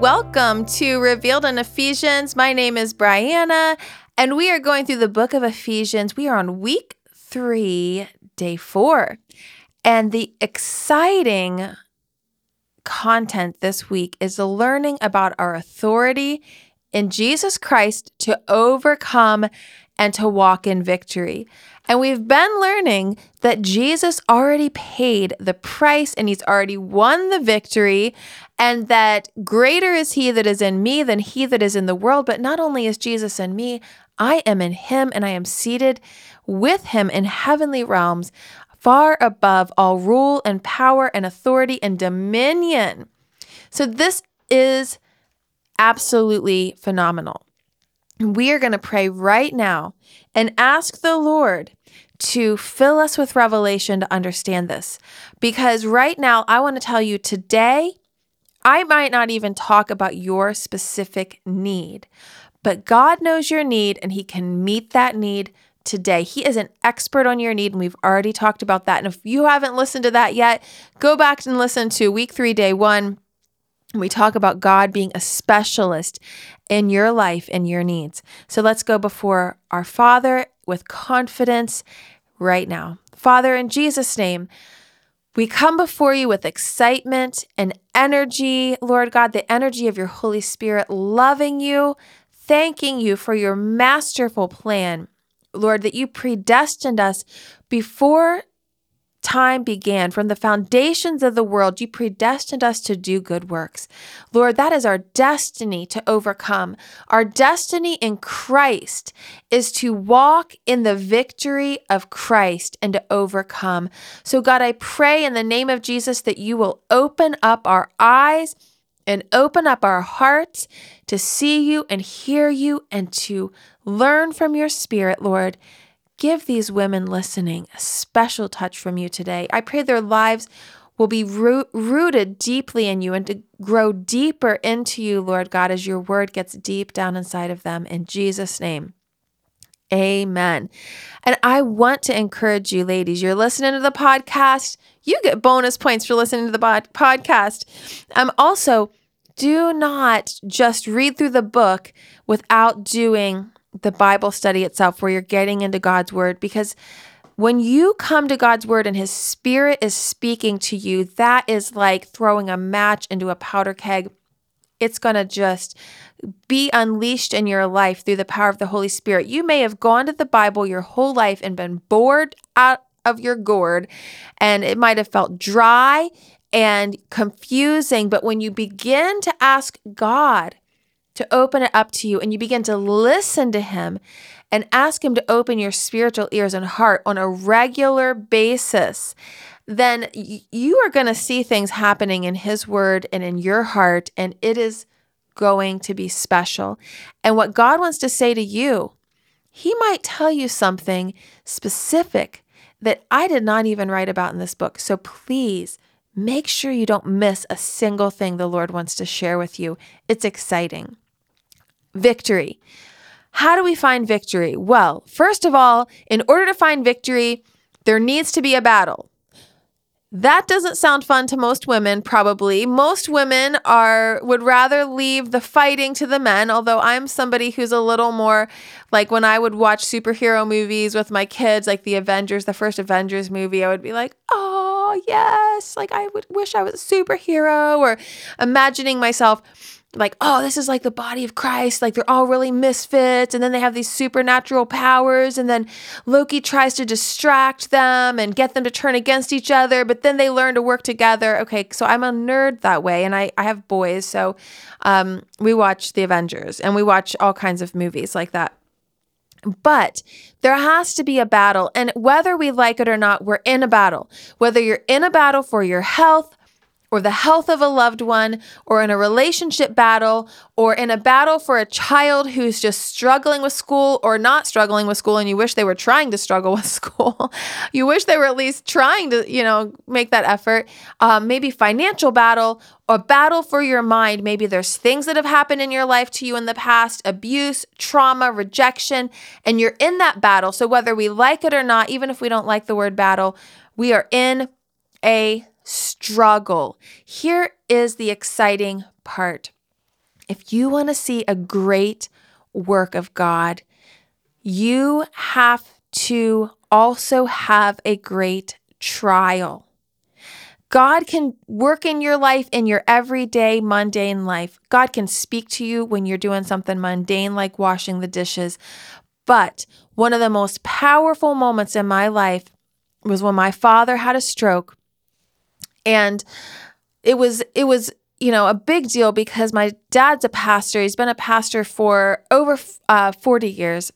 welcome to Revealed in Ephesians. My name is Brianna, and we are going through the book of Ephesians. We are on week three, day four. And the exciting content this week is learning about our authority in Jesus Christ to overcome and to walk in victory. And we've been learning that Jesus already paid the price and he's already won the victory, and that greater is he that is in me than he that is in the world. But not only is Jesus in me, I am in him and I am seated with him in heavenly realms, far above all rule and power and authority and dominion. So, this is absolutely phenomenal. We are going to pray right now and ask the Lord to fill us with revelation to understand this. Because right now, I want to tell you today, I might not even talk about your specific need, but God knows your need and He can meet that need today. He is an expert on your need, and we've already talked about that. And if you haven't listened to that yet, go back and listen to week three, day one. We talk about God being a specialist in your life and your needs. So let's go before our Father with confidence right now. Father, in Jesus' name, we come before you with excitement and energy, Lord God, the energy of your Holy Spirit, loving you, thanking you for your masterful plan, Lord, that you predestined us before time began, from the foundations of the world, you predestined us to do good works. Lord, that is our destiny to overcome. Our destiny in Christ is to walk in the victory of Christ and to overcome. So, God, I pray in the name of Jesus that you will open up our eyes and open up our hearts to see you and hear you and to learn from your spirit, Lord. Give these women listening a special touch from you today. I pray their lives will be root, rooted deeply in you and to grow deeper into you, Lord God, as your word gets deep down inside of them. In Jesus' name. Amen. And I want to encourage you, ladies, you're listening to the podcast. You get bonus points for listening to the podcast. Um, also, do not just read through the book without doing the Bible study itself, where you're getting into God's word, because when you come to God's word and his spirit is speaking to you, that is like throwing a match into a powder keg. It's going to just be unleashed in your life through the power of the Holy Spirit. You may have gone to the Bible your whole life and been bored out of your gourd, and it might have felt dry and confusing. But when you begin to ask God, to open it up to you and you begin to listen to Him and ask Him to open your spiritual ears and heart on a regular basis, then you are going to see things happening in His Word and in your heart, and it is going to be special. And what God wants to say to you, He might tell you something specific that I did not even write about in this book. So please, Make sure you don't miss a single thing the Lord wants to share with you. It's exciting. Victory. How do we find victory? Well, first of all, in order to find victory, there needs to be a battle. That doesn't sound fun to most women, probably. Most women are would rather leave the fighting to the men, although I'm somebody who's a little more like when I would watch superhero movies with my kids, like the Avengers, the first Avengers movie, I would be like, "Oh, yes, like I would wish I was a superhero," or imagining myself like, oh, this is like the body of Christ. Like they're all really misfits. And then they have these supernatural powers. And then Loki tries to distract them and get them to turn against each other. But then they learn to work together. Okay. So I'm a nerd that way. And I, I have boys. So um, we watch The Avengers and we watch all kinds of movies like that. But there has to be a battle. And whether we like it or not, we're in a battle. Whether you're in a battle for your health, or the health of a loved one, or in a relationship battle, or in a battle for a child who's just struggling with school or not struggling with school, and you wish they were trying to struggle with school. you wish they were at least trying to, you know, make that effort. Um, maybe financial battle, or battle for your mind. Maybe there's things that have happened in your life to you in the past abuse, trauma, rejection, and you're in that battle. So, whether we like it or not, even if we don't like the word battle, we are in a struggle. Here is the exciting part if you want to see a great work of God, you have to also have a great trial. God can work in your life in your everyday mundane life. God can speak to you when you're doing something mundane like washing the dishes. But one of the most powerful moments in my life was when my father had a stroke. And it was it was you know a big deal because my dad's a pastor. He's been a pastor for over uh, 40 years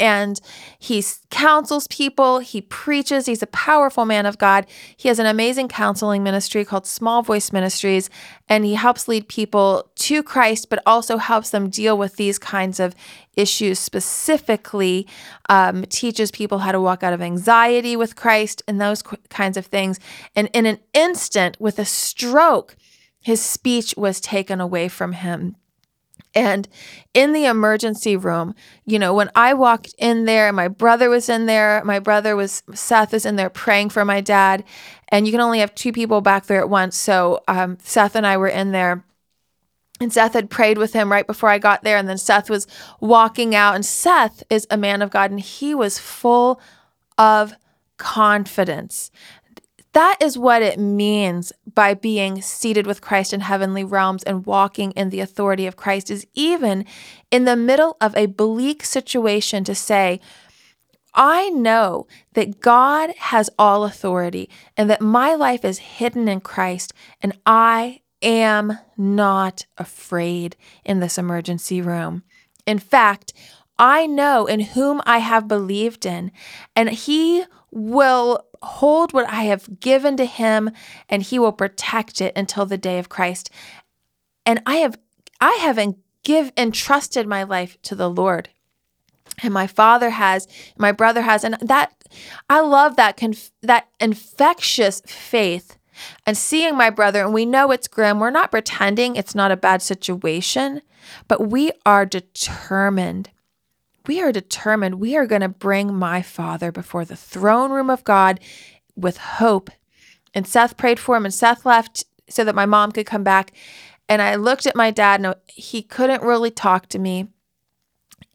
and he counsels people, he preaches, he's a powerful man of God. He has an amazing counseling ministry called Small Voice Ministries, and he helps lead people to Christ, but also helps them deal with these kinds of issues specifically, um, teaches people how to walk out of anxiety with Christ and those qu- kinds of things. And in an instant, with a stroke, his speech was taken away from him and in the emergency room, you know, when I walked in there, my brother was in there. My brother was, Seth is in there praying for my dad. And you can only have two people back there at once. So um, Seth and I were in there. And Seth had prayed with him right before I got there. And then Seth was walking out. And Seth is a man of God, and he was full of confidence. That is what it means by being seated with Christ in heavenly realms and walking in the authority of Christ, is even in the middle of a bleak situation to say, I know that God has all authority and that my life is hidden in Christ, and I am not afraid in this emergency room. In fact, I know in whom I have believed in, and He will hold what I have given to him and he will protect it until the day of Christ. And I have I haven't give entrusted my life to the Lord. And my father has, my brother has, and that I love that conf, that infectious faith and seeing my brother, and we know it's grim. We're not pretending it's not a bad situation, but we are determined we are determined we are going to bring my father before the throne room of God with hope. And Seth prayed for him, and Seth left so that my mom could come back. And I looked at my dad, and he couldn't really talk to me.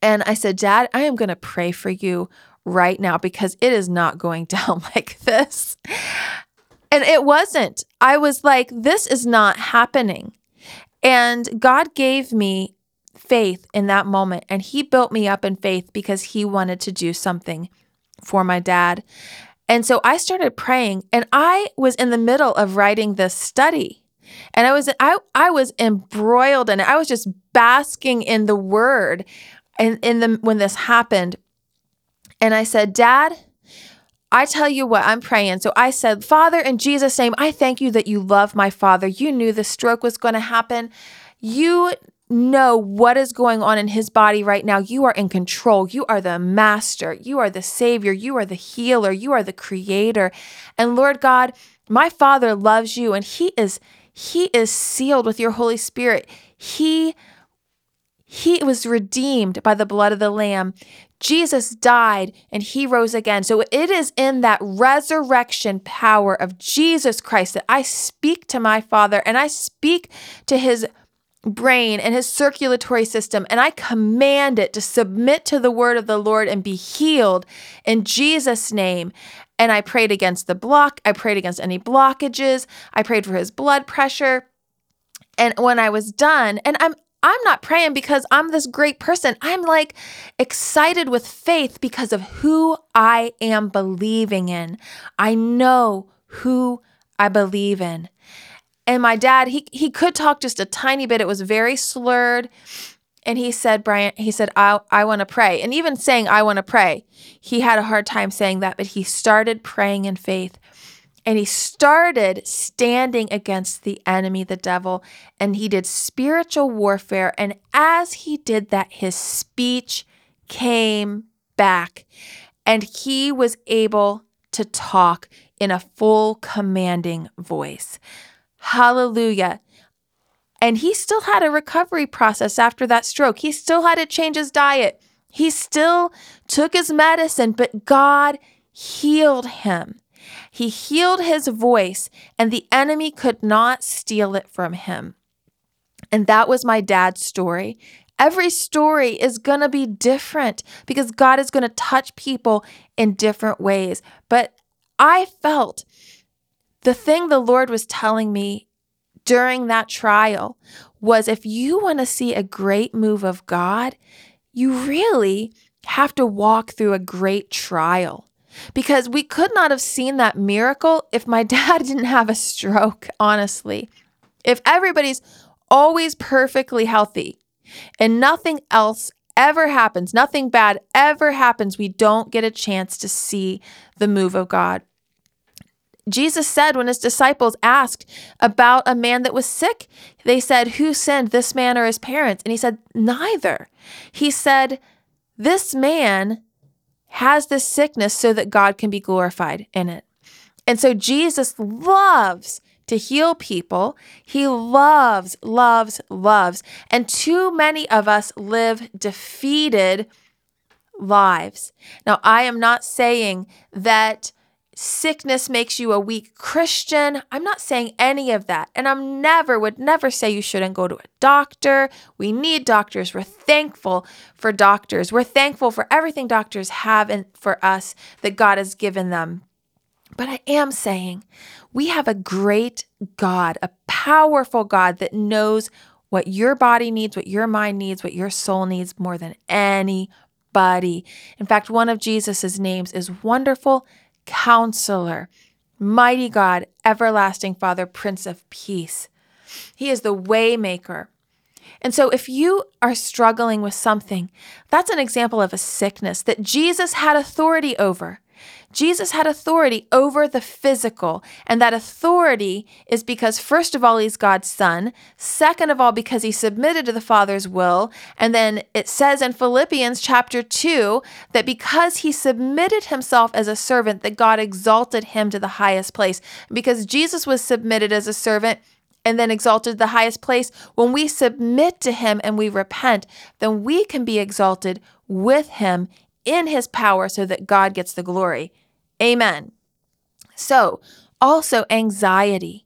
And I said, Dad, I am going to pray for you right now because it is not going down like this. And it wasn't. I was like, this is not happening. And God gave me faith in that moment. And he built me up in faith because he wanted to do something for my dad. And so I started praying and I was in the middle of writing this study. And I was I I was embroiled in it. I was just basking in the word and in the when this happened. And I said, "Dad, I tell you what, I'm praying. So I said, Father, in Jesus' name, I thank you that you love my father. You knew the stroke was going to happen. You know what is going on in his body right now. You are in control. You are the master. You are the savior. You are the healer. You are the creator. And Lord God, my Father loves you and he is he is sealed with your Holy Spirit. He he was redeemed by the blood of the lamb. Jesus died and he rose again. So it is in that resurrection power of Jesus Christ that I speak to my Father and I speak to his brain and his circulatory system, and I command it to submit to the word of the Lord and be healed in Jesus' name. And I prayed against the block. I prayed against any blockages. I prayed for his blood pressure. And when I was done, and I'm I'm not praying because I'm this great person. I'm like excited with faith because of who I am believing in. I know who I believe in. And my dad, he he could talk just a tiny bit. It was very slurred. And he said, Brian, he said, I, I want to pray. And even saying, I want to pray, he had a hard time saying that, but he started praying in faith. And he started standing against the enemy, the devil, and he did spiritual warfare. And as he did that, his speech came back and he was able to talk in a full commanding voice. Hallelujah. And he still had a recovery process after that stroke. He still had to change his diet. He still took his medicine, but God healed him. He healed his voice, and the enemy could not steal it from him. And that was my dad's story. Every story is going to be different because God is going to touch people in different ways. But I felt the thing the Lord was telling me during that trial was if you want to see a great move of God, you really have to walk through a great trial. Because we could not have seen that miracle if my dad didn't have a stroke, honestly. If everybody's always perfectly healthy and nothing else ever happens, nothing bad ever happens, we don't get a chance to see the move of God. Jesus said when his disciples asked about a man that was sick, they said, Who sinned, this man or his parents? And he said, Neither. He said, This man has this sickness so that God can be glorified in it. And so Jesus loves to heal people. He loves, loves, loves. And too many of us live defeated lives. Now, I am not saying that sickness makes you a weak Christian. I'm not saying any of that. And I'm never, would never say you shouldn't go to a doctor. We need doctors. We're thankful for doctors. We're thankful for everything doctors have and for us that God has given them. But I am saying we have a great God, a powerful God that knows what your body needs, what your mind needs, what your soul needs more than anybody. In fact, one of Jesus's names is wonderful counselor, mighty God, everlasting Father, Prince of Peace. He is the waymaker. And so if you are struggling with something, that's an example of a sickness that Jesus had authority over. Jesus had authority over the physical, and that authority is because, first of all, he's God's son. Second of all, because he submitted to the Father's will. And then it says in Philippians chapter 2 that because he submitted himself as a servant, that God exalted him to the highest place. Because Jesus was submitted as a servant, and then exalted to the highest place, when we submit to him and we repent, then we can be exalted with him in his power so that God gets the glory. Amen. So, also anxiety.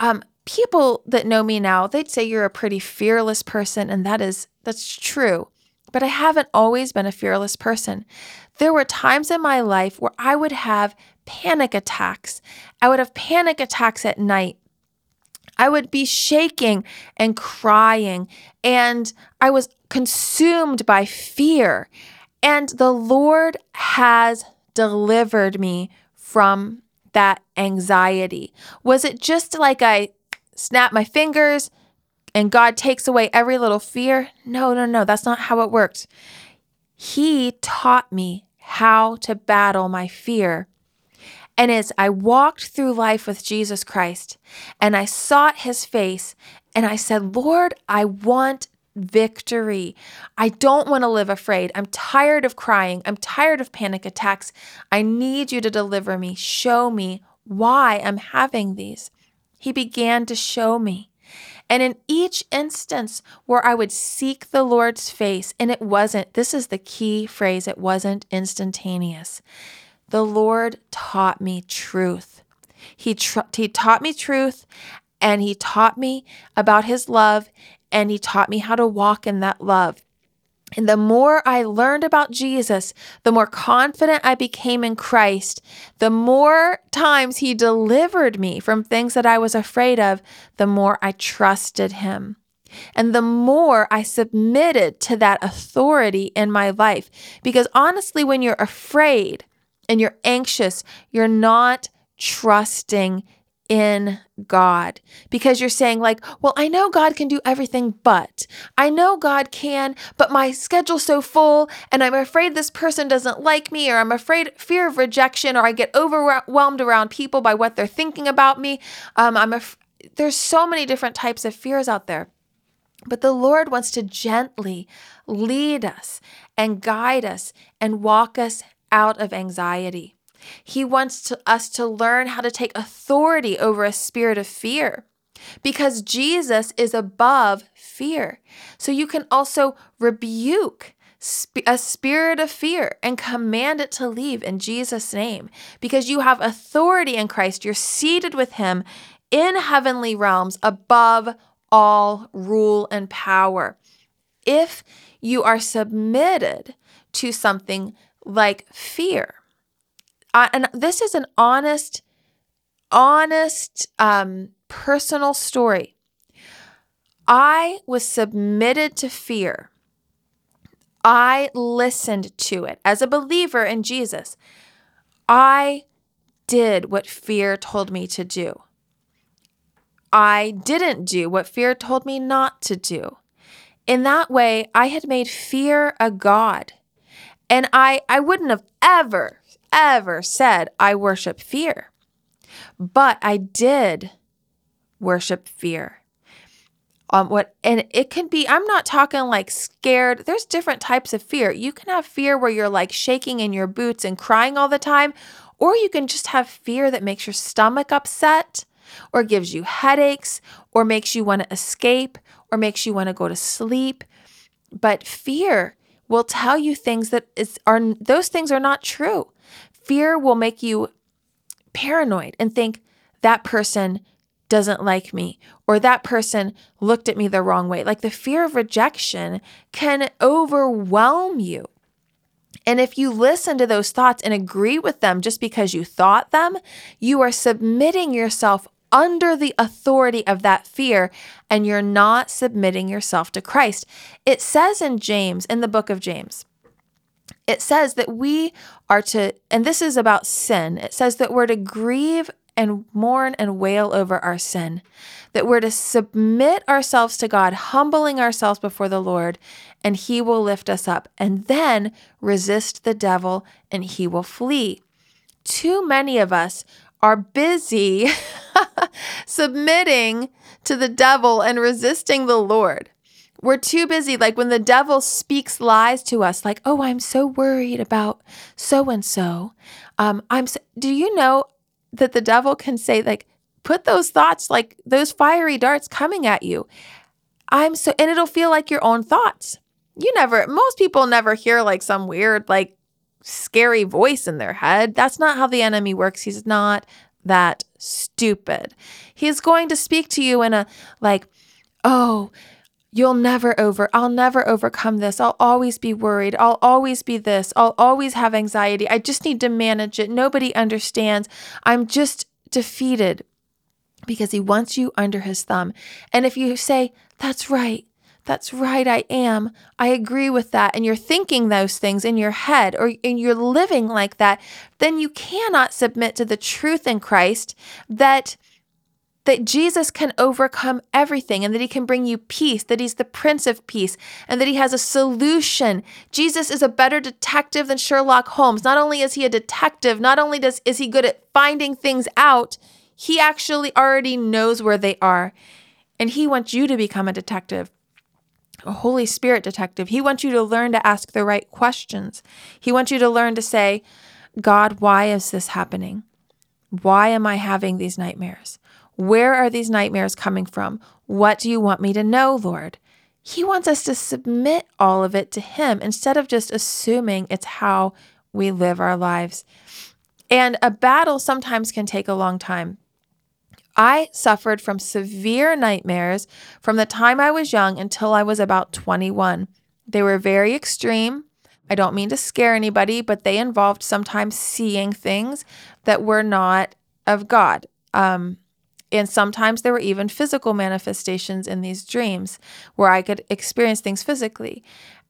Um, people that know me now, they'd say you're a pretty fearless person, and that is that's true. But I haven't always been a fearless person. There were times in my life where I would have panic attacks. I would have panic attacks at night. I would be shaking and crying, and I was consumed by fear. And the Lord has delivered me from that anxiety? Was it just like I snap my fingers and God takes away every little fear? No, no, no, that's not how it worked. He taught me how to battle my fear. And as I walked through life with Jesus Christ and I sought his face and I said, Lord, I want victory. I don't want to live afraid. I'm tired of crying. I'm tired of panic attacks. I need you to deliver me. Show me why I'm having these. He began to show me. And in each instance where I would seek the Lord's face, and it wasn't, this is the key phrase, it wasn't instantaneous. The Lord taught me truth. He, tr- he taught me truth and he taught me about his love and he taught me how to walk in that love. And the more I learned about Jesus, the more confident I became in Christ, the more times he delivered me from things that I was afraid of, the more I trusted him. And the more I submitted to that authority in my life. Because honestly, when you're afraid and you're anxious, you're not trusting in God because you're saying, like, well, I know God can do everything, but I know God can, but my schedule's so full and I'm afraid this person doesn't like me, or I'm afraid fear of rejection, or I get overwhelmed around people by what they're thinking about me. Um, I'm af- there's so many different types of fears out there. But the Lord wants to gently lead us and guide us and walk us out of anxiety. He wants to, us to learn how to take authority over a spirit of fear because Jesus is above fear. So you can also rebuke a spirit of fear and command it to leave in Jesus' name because you have authority in Christ. You're seated with Him in heavenly realms above all rule and power. If you are submitted to something like fear, and this is an honest, honest, um, personal story. I was submitted to fear. I listened to it as a believer in Jesus. I did what fear told me to do. I didn't do what fear told me not to do. In that way, I had made fear a God. And I, I wouldn't have ever, ever said I worship fear. But I did worship fear. Um, what and it can be, I'm not talking like scared. There's different types of fear. You can have fear where you're like shaking in your boots and crying all the time, or you can just have fear that makes your stomach upset or gives you headaches or makes you want to escape or makes you want to go to sleep. But fear will tell you things that is are those things are not true. Fear will make you paranoid and think that person doesn't like me or that person looked at me the wrong way. Like the fear of rejection can overwhelm you. And if you listen to those thoughts and agree with them just because you thought them, you are submitting yourself under the authority of that fear and you're not submitting yourself to Christ. It says in James, in the book of James, it says that we are to, and this is about sin, it says that we're to grieve and mourn and wail over our sin, that we're to submit ourselves to God, humbling ourselves before the Lord, and He will lift us up, and then resist the devil, and He will flee. Too many of us are busy submitting to the devil and resisting the Lord. We're too busy. Like when the devil speaks lies to us, like, oh, I'm so worried about so and so. Um, I'm. So, do you know that the devil can say like, put those thoughts like those fiery darts coming at you. I'm so, and it'll feel like your own thoughts. You never. Most people never hear like some weird like scary voice in their head. That's not how the enemy works. He's not that stupid. He's going to speak to you in a like, oh, you'll never over, I'll never overcome this. I'll always be worried. I'll always be this. I'll always have anxiety. I just need to manage it. Nobody understands. I'm just defeated because he wants you under his thumb. And if you say, that's right, that's right, I am. I agree with that. And you're thinking those things in your head or and you're living like that, then you cannot submit to the truth in Christ that that Jesus can overcome everything and that he can bring you peace, that he's the prince of peace and that he has a solution. Jesus is a better detective than Sherlock Holmes. Not only is he a detective, not only does is he good at finding things out, he actually already knows where they are. And he wants you to become a detective a Holy Spirit detective. He wants you to learn to ask the right questions. He wants you to learn to say, God, why is this happening? Why am I having these nightmares? Where are these nightmares coming from? What do you want me to know, Lord? He wants us to submit all of it to Him instead of just assuming it's how we live our lives. And a battle sometimes can take a long time. I suffered from severe nightmares from the time I was young until I was about 21. They were very extreme. I don't mean to scare anybody, but they involved sometimes seeing things that were not of God. Um, and sometimes there were even physical manifestations in these dreams where I could experience things physically.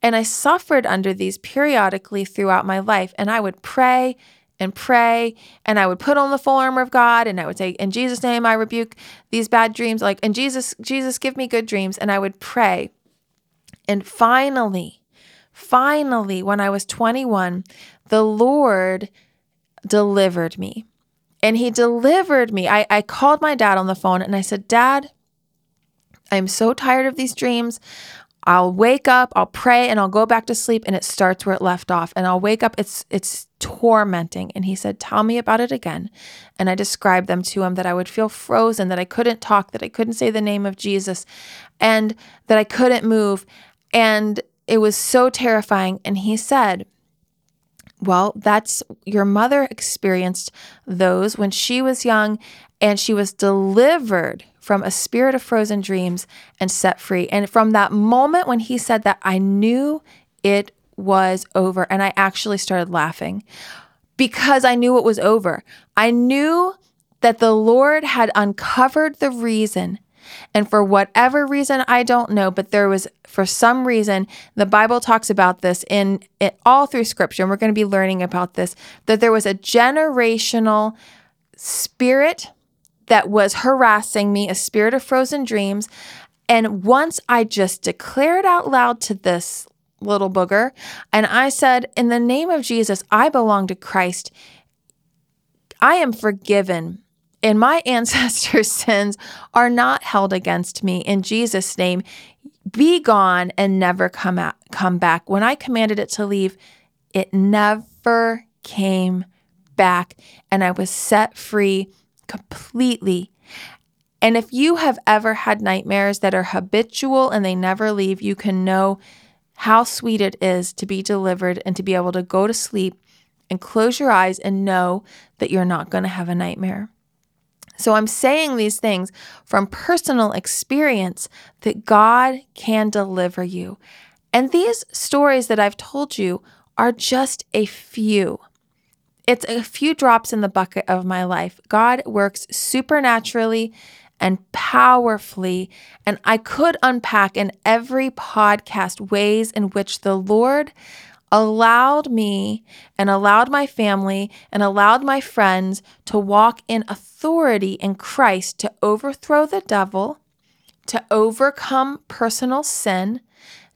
And I suffered under these periodically throughout my life. And I would pray and pray and I would put on the full armor of God and I would say in Jesus name I rebuke these bad dreams like and Jesus Jesus give me good dreams and I would pray and finally finally when I was 21 the Lord delivered me and he delivered me I, I called my dad on the phone and I said dad I'm so tired of these dreams I'll wake up, I'll pray, and I'll go back to sleep, and it starts where it left off. And I'll wake up, it's it's tormenting. And he said, Tell me about it again. And I described them to him that I would feel frozen, that I couldn't talk, that I couldn't say the name of Jesus, and that I couldn't move. And it was so terrifying. And he said, well, that's your mother experienced those when she was young and she was delivered from a spirit of frozen dreams and set free. And from that moment when he said that, I knew it was over. And I actually started laughing because I knew it was over. I knew that the Lord had uncovered the reason. And for whatever reason, I don't know, but there was, for some reason, the Bible talks about this in it all through scripture. And we're going to be learning about this that there was a generational spirit that was harassing me, a spirit of frozen dreams. And once I just declared out loud to this little booger, and I said, In the name of Jesus, I belong to Christ. I am forgiven. And my ancestors' sins are not held against me. In Jesus' name, be gone and never come out, come back. When I commanded it to leave, it never came back, and I was set free completely. And if you have ever had nightmares that are habitual and they never leave, you can know how sweet it is to be delivered and to be able to go to sleep and close your eyes and know that you're not going to have a nightmare. So I'm saying these things from personal experience that God can deliver you. And these stories that I've told you are just a few. It's a few drops in the bucket of my life. God works supernaturally and powerfully. And I could unpack in every podcast ways in which the Lord allowed me and allowed my family and allowed my friends to walk in authority in Christ to overthrow the devil, to overcome personal sin,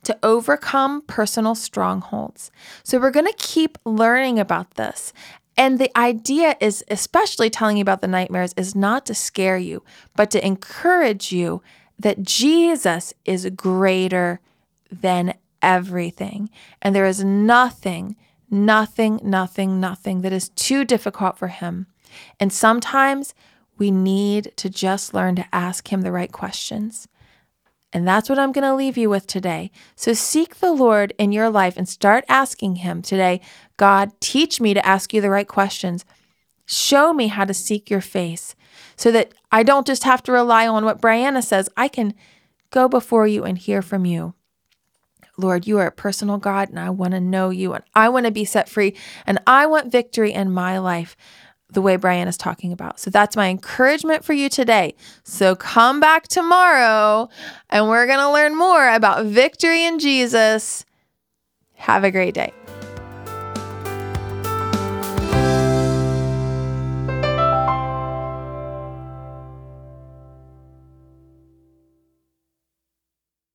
to overcome personal strongholds. So, we're going to keep learning about this. And the idea is, especially telling you about the nightmares, is not to scare you, but to encourage you that Jesus is greater than everything. And there is nothing, nothing, nothing, nothing that is too difficult for him. And sometimes we need to just learn to ask him the right questions. And that's what I'm going to leave you with today. So seek the Lord in your life and start asking Him today God, teach me to ask you the right questions. Show me how to seek your face so that I don't just have to rely on what Brianna says. I can go before you and hear from you. Lord, you are a personal God, and I want to know you, and I want to be set free, and I want victory in my life the way Brian is talking about. So that's my encouragement for you today. So come back tomorrow and we're going to learn more about victory in Jesus. Have a great day.